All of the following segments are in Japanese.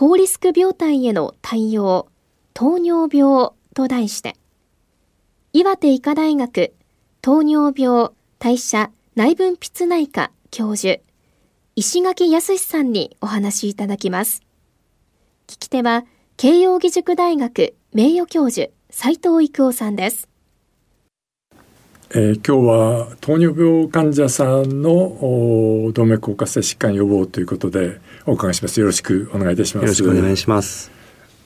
高リスク病態への対応糖尿病と題して岩手医科大学糖尿病代謝内分泌内科教授石垣康さんにお話しいただきます。聞き手は慶應義塾大学名誉教授斉藤育夫さんです。えー、今日は糖尿病患者さんの動脈硬化性疾患予防ということでお伺いします。よろしくお願いいたします。よろしくお願いします。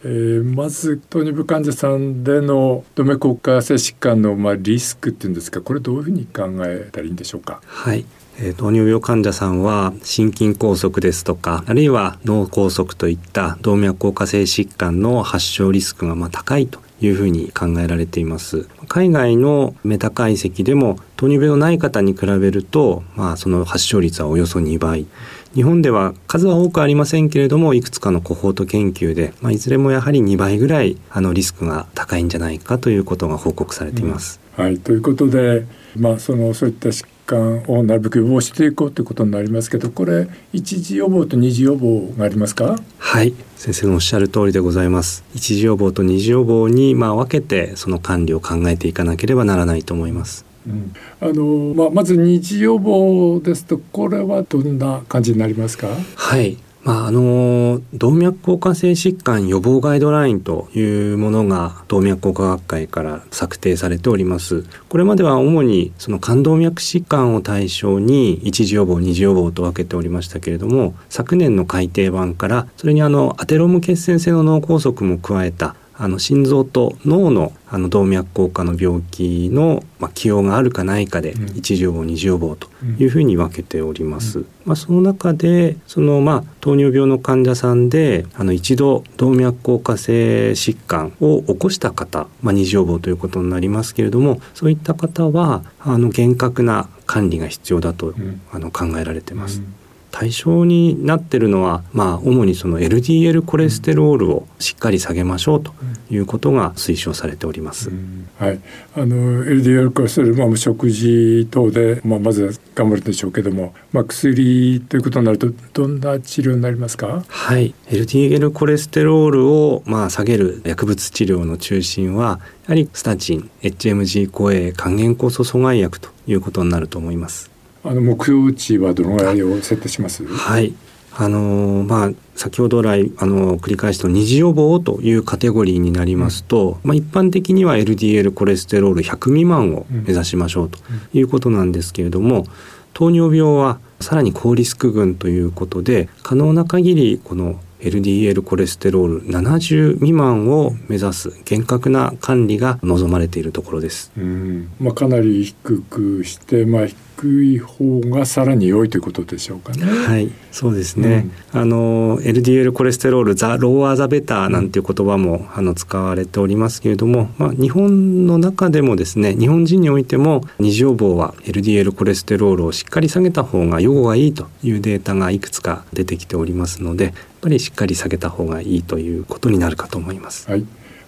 えー、まず糖尿病患者さんでの動脈硬化性疾患のまあリスクっていうんですか、これどういうふうに考えたらいいんでしょうか？はい。え糖尿病患者さんは心筋梗塞ですとかあるいは脳梗塞といった動脈硬化性疾患の発症リスクがまあ高いというふうに考えられています。海外のメタ解析でも糖尿病のない方に比べると、まあ、その発症率はおよそ2倍。日本では数は多くありませんけれどもいくつかのコホート研究で、まあ、いずれもやはり2倍ぐらいあのリスクが高いんじゃないかということが報告されています。うん、はい。ということで、まあ、そのそういった疾患をなるべく予防していこうということになりますけどこれ一時予防と二次予防がありますか？はい。先生のおっしゃる通りでございます。一時予防と二次予防にまあ分けてその管理を考えていかなければならないと思います。うん、あのまあ、まず二次予防ですとこれはどんな感じになりますか？はいまあ、あの動脈硬化性疾患予防ガイドラインというものが動脈硬化学会から策定されております。これまでは主にその冠動脈疾患を対象に一次予防二次予防と分けておりましたけれども昨年の改訂版からそれにあのアテローム血栓性の脳梗塞も加えたあの心臓と脳のあの動脈硬化の病気の、まあ、起用があるかないかで、一次予防二次予防というふうに分けております。うん、まあ、その中でその、まあ、糖尿病の患者さんであの一度動脈硬化性疾患を起こした方、まあ、二次予防ということになりますけれどもそういった方はあの厳格な管理が必要だと、うん、あの考えられてます。うん対象になってるのは、まあ、主にその LDL コレステロールをしっかり下げましょうということが推奨されております。うん、はい、あの LDL コレステロール、まあ、食事等で、まあ、まずは頑張るでしょうけども、まあ、薬ということになるとどんな治療になりますか？はい。LDL コレステロールを、まあ、下げる薬物治療の中心はやはりスタチン HMG 抗 A 還元酵素阻害薬ということになると思います。あの目標値はどのぐらいを設定します？はい。あのまあ、先ほど来あの繰り返しと二次予防というカテゴリーになりますと、うん、まあ、一般的には LDL コレステロール100未満を目指しましょうということなんですけれども、糖尿病はさらに高リスク群ということで可能な限りこの LDL コレステロール70未満を目指す厳格な管理が望まれているところです。うんまあ、かなり低くして、まあ、低い方がさらに良いということでしょうかね。はい、そうですね。うん、あの LDL コレステロールザローアザベタなんていう言葉も、あの使われておりますけれども、まあ日本の中でもですね、日本人においても二次予防は LDL コレステロールをしっかり下げた方が予後がいいというデータがいくつか出てきておりますので、ぱりしっかり下げた方がいいということになるかと思います。はい。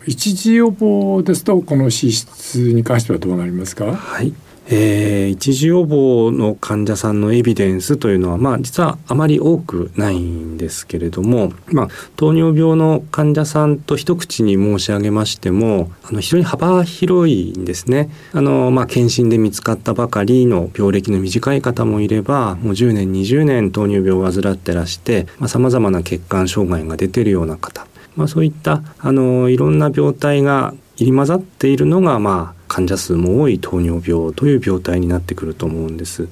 一時予防ですとこの脂質に関してはどうなりますか？はい。えー、一時予防の患者さんのエビデンスというのは、まあ、実はあまり多くないんですけれども、まあ、糖尿病の患者さんと一口に申し上げましてもあの非常に幅広いんですね。あのまあ、検診で見つかったばかりの病歴の短い方もいればもう10年20年糖尿病を患ってらしてさまざ、まな血管障害が出てるような方、まあ、そういったあのいろんな病態が入り混ざっているのが、まあ、患者数も多い糖尿病という病態になってくると思うんです。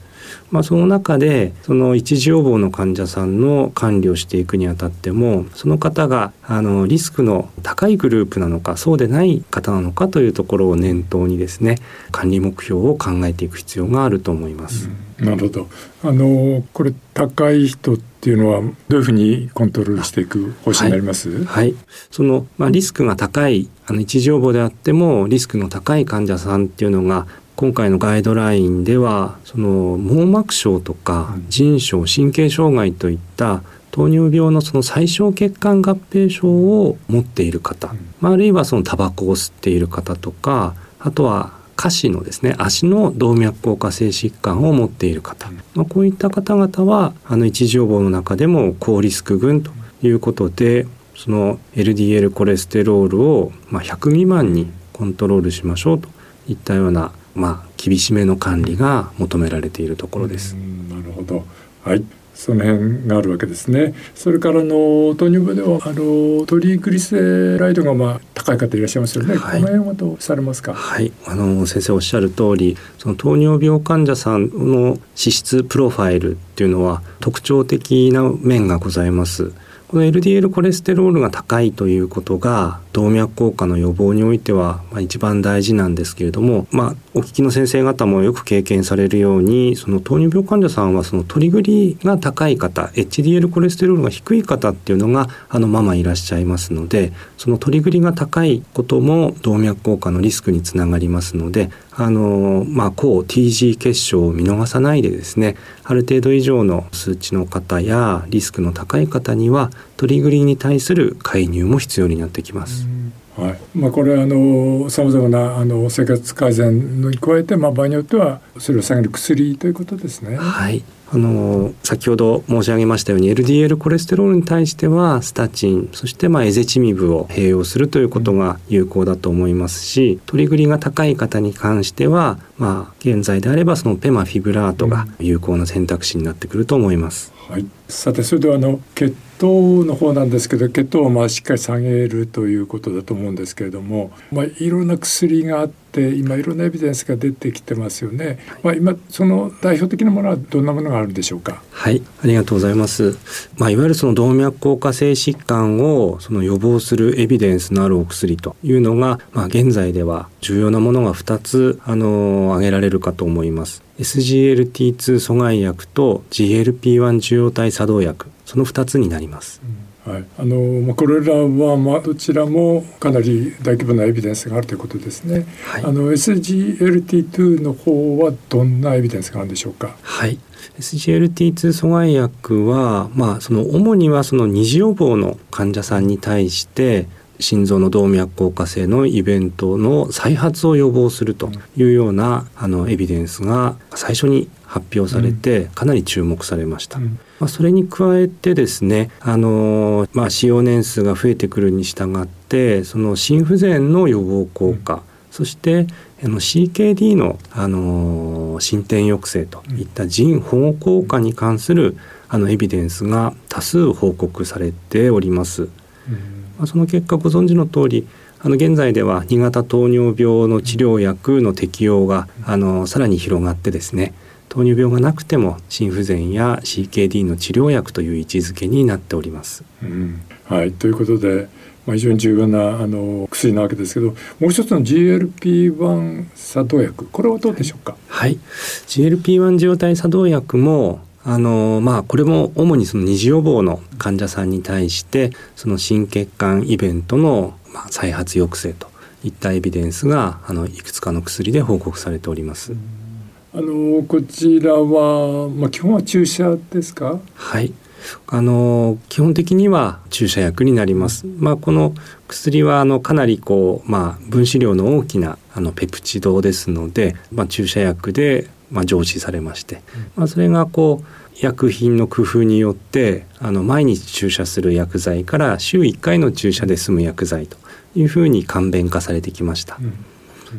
まあ、その中でその一次予防の患者さんの管理をしていくにあたってもその方があのリスクの高いグループなのかそうでない方なのかというところを念頭にですね管理目標を考えていく必要があると思います。うん、なるほど。あのこれ高い人っていうのはどういうふうにコントロールしていく方針になります、はい、はい、そのまあリスクが高いあの一次予防であってもリスクの高い患者さんっていうのが今回のガイドラインではその網膜症とか腎症神経障害といった糖尿病のその最小血管合併症を持っている方、まあ、あるいはそのタバコを吸っている方とかあとは下肢のですね足の動脈硬化性疾患を持っている方、まあ、こういった方々はあの一時予防の中でも高リスク群ということでその LDL コレステロールをまあ100未満にコントロールしましょうといったようなまあ、厳しめの管理が求められているところです。なるほどはいその辺があるわけですね。それからの糖尿病ではあのトリグリセライドがまあ高い方いらっしゃいますよね。はい、この辺はどうされますか？はい、あの先生おっしゃる通り、その糖尿病患者さんの脂質プロファイルっていうのは特徴的な面がございます。この LDL コレステロールが高いということが動脈硬化の予防においては、まあ、一番大事なんですけれども、まあ、お聞きの先生方もよく経験されるようにその糖尿病患者さんはそのトリグリが高い方 HDL コレステロールが低い方っていうのがあのままいらっしゃいますのでそのトリグリが高いことも動脈硬化のリスクにつながりますのであのまあ、抗 TG 結晶を見逃さないでですねある程度以上の数値の方やリスクの高い方にはトリグリに対する介入も必要になってきます。はいまあ、これはさまざまなあの生活改善に加えて、まあ、場合によってはそれを下げる薬ということですね。はいあの先ほど申し上げましたように LDL コレステロールに対してはスタチンそしてまあエゼチミブを併用するということが有効だと思いますしトリグリが高い方に関してはまあ現在であればそのペマフィブラートが有効な選択肢になってくると思います。はい、さてそれではあの血糖の方なんですけど血糖をまあしっかり下げるということだと思うんですけれども、まあ、いろんな薬があって今いろんなエビデンスが出てきてますよね、まあ、今その代表的なものはどんなものがあるんでしょうか？はい。ありがとうございます、まあ、いわゆるその動脈硬化性疾患をその予防するエビデンスのあるお薬というのが、まあ、現在では重要なものが2つあの挙げられるかと思います。SGLT2 阻害薬と GLP-1 受容体作動薬その2つになります。はい、あのこれらはまあどちらもかなり大規模なエビデンスがあるということですね。はい、あの SGLT2 の方はどんなエビデンスがあるんでしょうか？はい。SGLT2 阻害薬はまあその主にはその二次予防の患者さんに対して心臓の動脈硬化性のイベントの再発を予防するというようなあのエビデンスが最初に発表されてかなり注目されました。うん。まあ、それに加えてですね、あのまあ、使用年数が増えてくるに従ってその心不全の予防効果、うん、そしてあの CKD の、あの進展抑制といった腎保護効果に関するあのエビデンスが多数報告されております。うん、まあ、その結果ご存知の通りあの現在では2型糖尿病の治療薬の適用があのさらに広がってですね糖尿病がなくても心不全や CKD の治療薬という位置づけになっております。うん、はい。ということで、まあ、非常に重要なあの薬なわけですけどもう一つの GLP-1 作動薬これはどうでしょうか、はい、GLP-1 受容体作動薬もあのまあこれも主にその二次予防の患者さんに対してその心血管イベントのまあ再発抑制といったエビデンスがあのいくつかの薬で報告されております。うんあのこちらは、まあ、基本は注射ですか？はいあの基本的には注射薬になります。まあ、この薬はあのかなりこう、まあ、分子量の大きなあのペプチドですので、まあ、注射薬で、まあ、上司されまして、まあ、それがこう薬品の工夫によってあの毎日注射する薬剤から週1回の注射で済む薬剤というふうに簡便化されてきました。うんうん、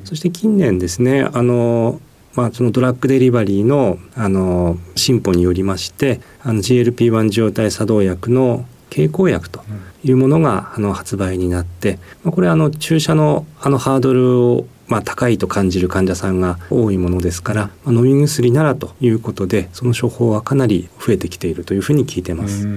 そして近年ですねあのまあ、そのドラッグデリバリーのあの進歩によりましてあの GLP-1 受容体作動薬の経口薬というものがあの発売になって、まあ、これあの注射のあのハードルをまあ、高いと感じる患者さんが多いものですから、まあ、飲み薬ならということでその処方はかなり増えてきているというふうに聞いてます。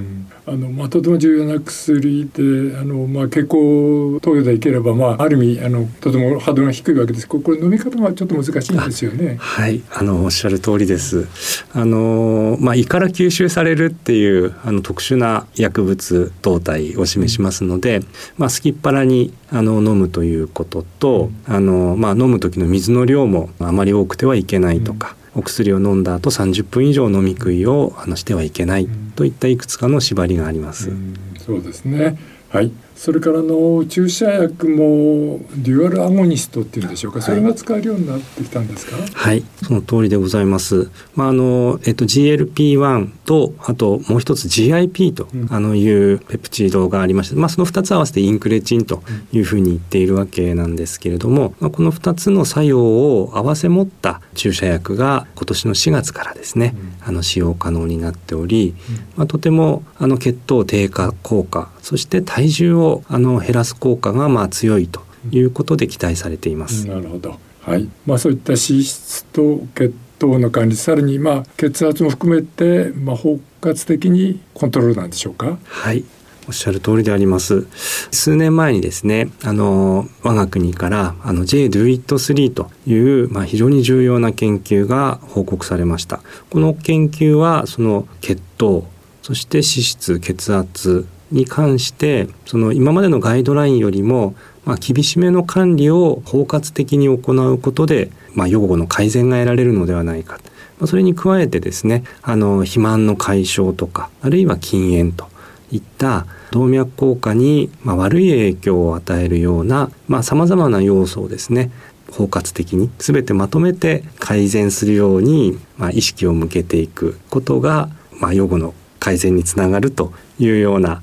あのまあ、とても重要な薬であの、まあ、血行投与でいければ、まあ、ある意味あのとてもハードルが低いわけですこれ飲み方がちょっと難しいんですよね。はいあのおっしゃる通りです。あのまあ、胃から吸収されるっていうあの特殊な薬物動態を示しますので、まあ、すきっ腹にあの飲むということと、あのまあ、飲む時の水の量もあまり多くてはいけないとか。お薬を飲んだ後30分以上飲み食いをあのしてはいけないといったいくつかの縛りがあります。うそうですねはい。それからの注射薬もデュアルアゴニストっていうんでしょうか、それが使えるようになってきたんですか？はい、その通りでございます。まああのえっと GLP-1 とあともう一つ GIP と、うん、あのいうペプチドがありまして、まあその二つ合わせてインクレチンというふうに言っているわけなんですけれども、まあこの二つの作用を合わせ持った注射薬が今年の4月からですね、うん、あの使用可能になっており、まあとてもあの血糖低下効果、そして体重ををあの減らす効果がまあ強いということで期待されています。なるほど。はい。まあそういった脂質と血糖の管理、さらにまあ血圧も含めてまあ包括的にコントロールなんでしょうか？はい。おっしゃる通りであります。数年前にですね、あの、我が国から、あの、J Do It 3という、まあ、非常に重要な研究が報告されました。この研究は、その血糖、そして脂質、血圧、に関してその今までのガイドラインよりも、まあ、厳しめの管理を包括的に行うことで、まあ、予後の改善が得られるのではないか、まあ、それに加えてですねあの肥満の解消とかあるいは禁煙といった動脈硬化に、まあ、悪い影響を与えるようなさまざ、まな要素をですね包括的に全てまとめて改善するように、まあ、意識を向けていくことが、まあ、予後の改善につながるというような、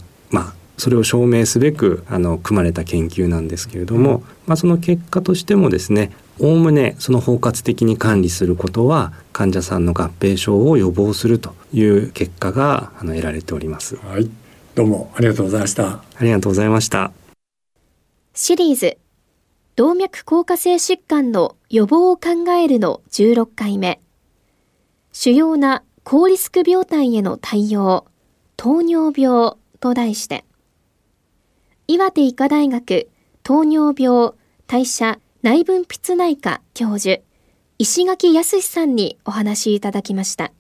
それを証明すべくあの組まれた研究なんですけれども、まあ、その結果としてもですねおおむねその包括的に管理することは患者さんの合併症を予防するという結果があの得られております。はい、どうもありがとうございました。ありがとうございました。シリーズ動脈硬化性疾患の予防を考えるの16回目主要な高リスク病態への対応糖尿病と題して、岩手医科大学糖尿病代謝内分泌内科教授、石垣康さんにお話いただきました。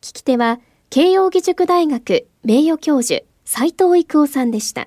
聞き手は、慶應義塾大学名誉教授、斉藤育夫さんでした。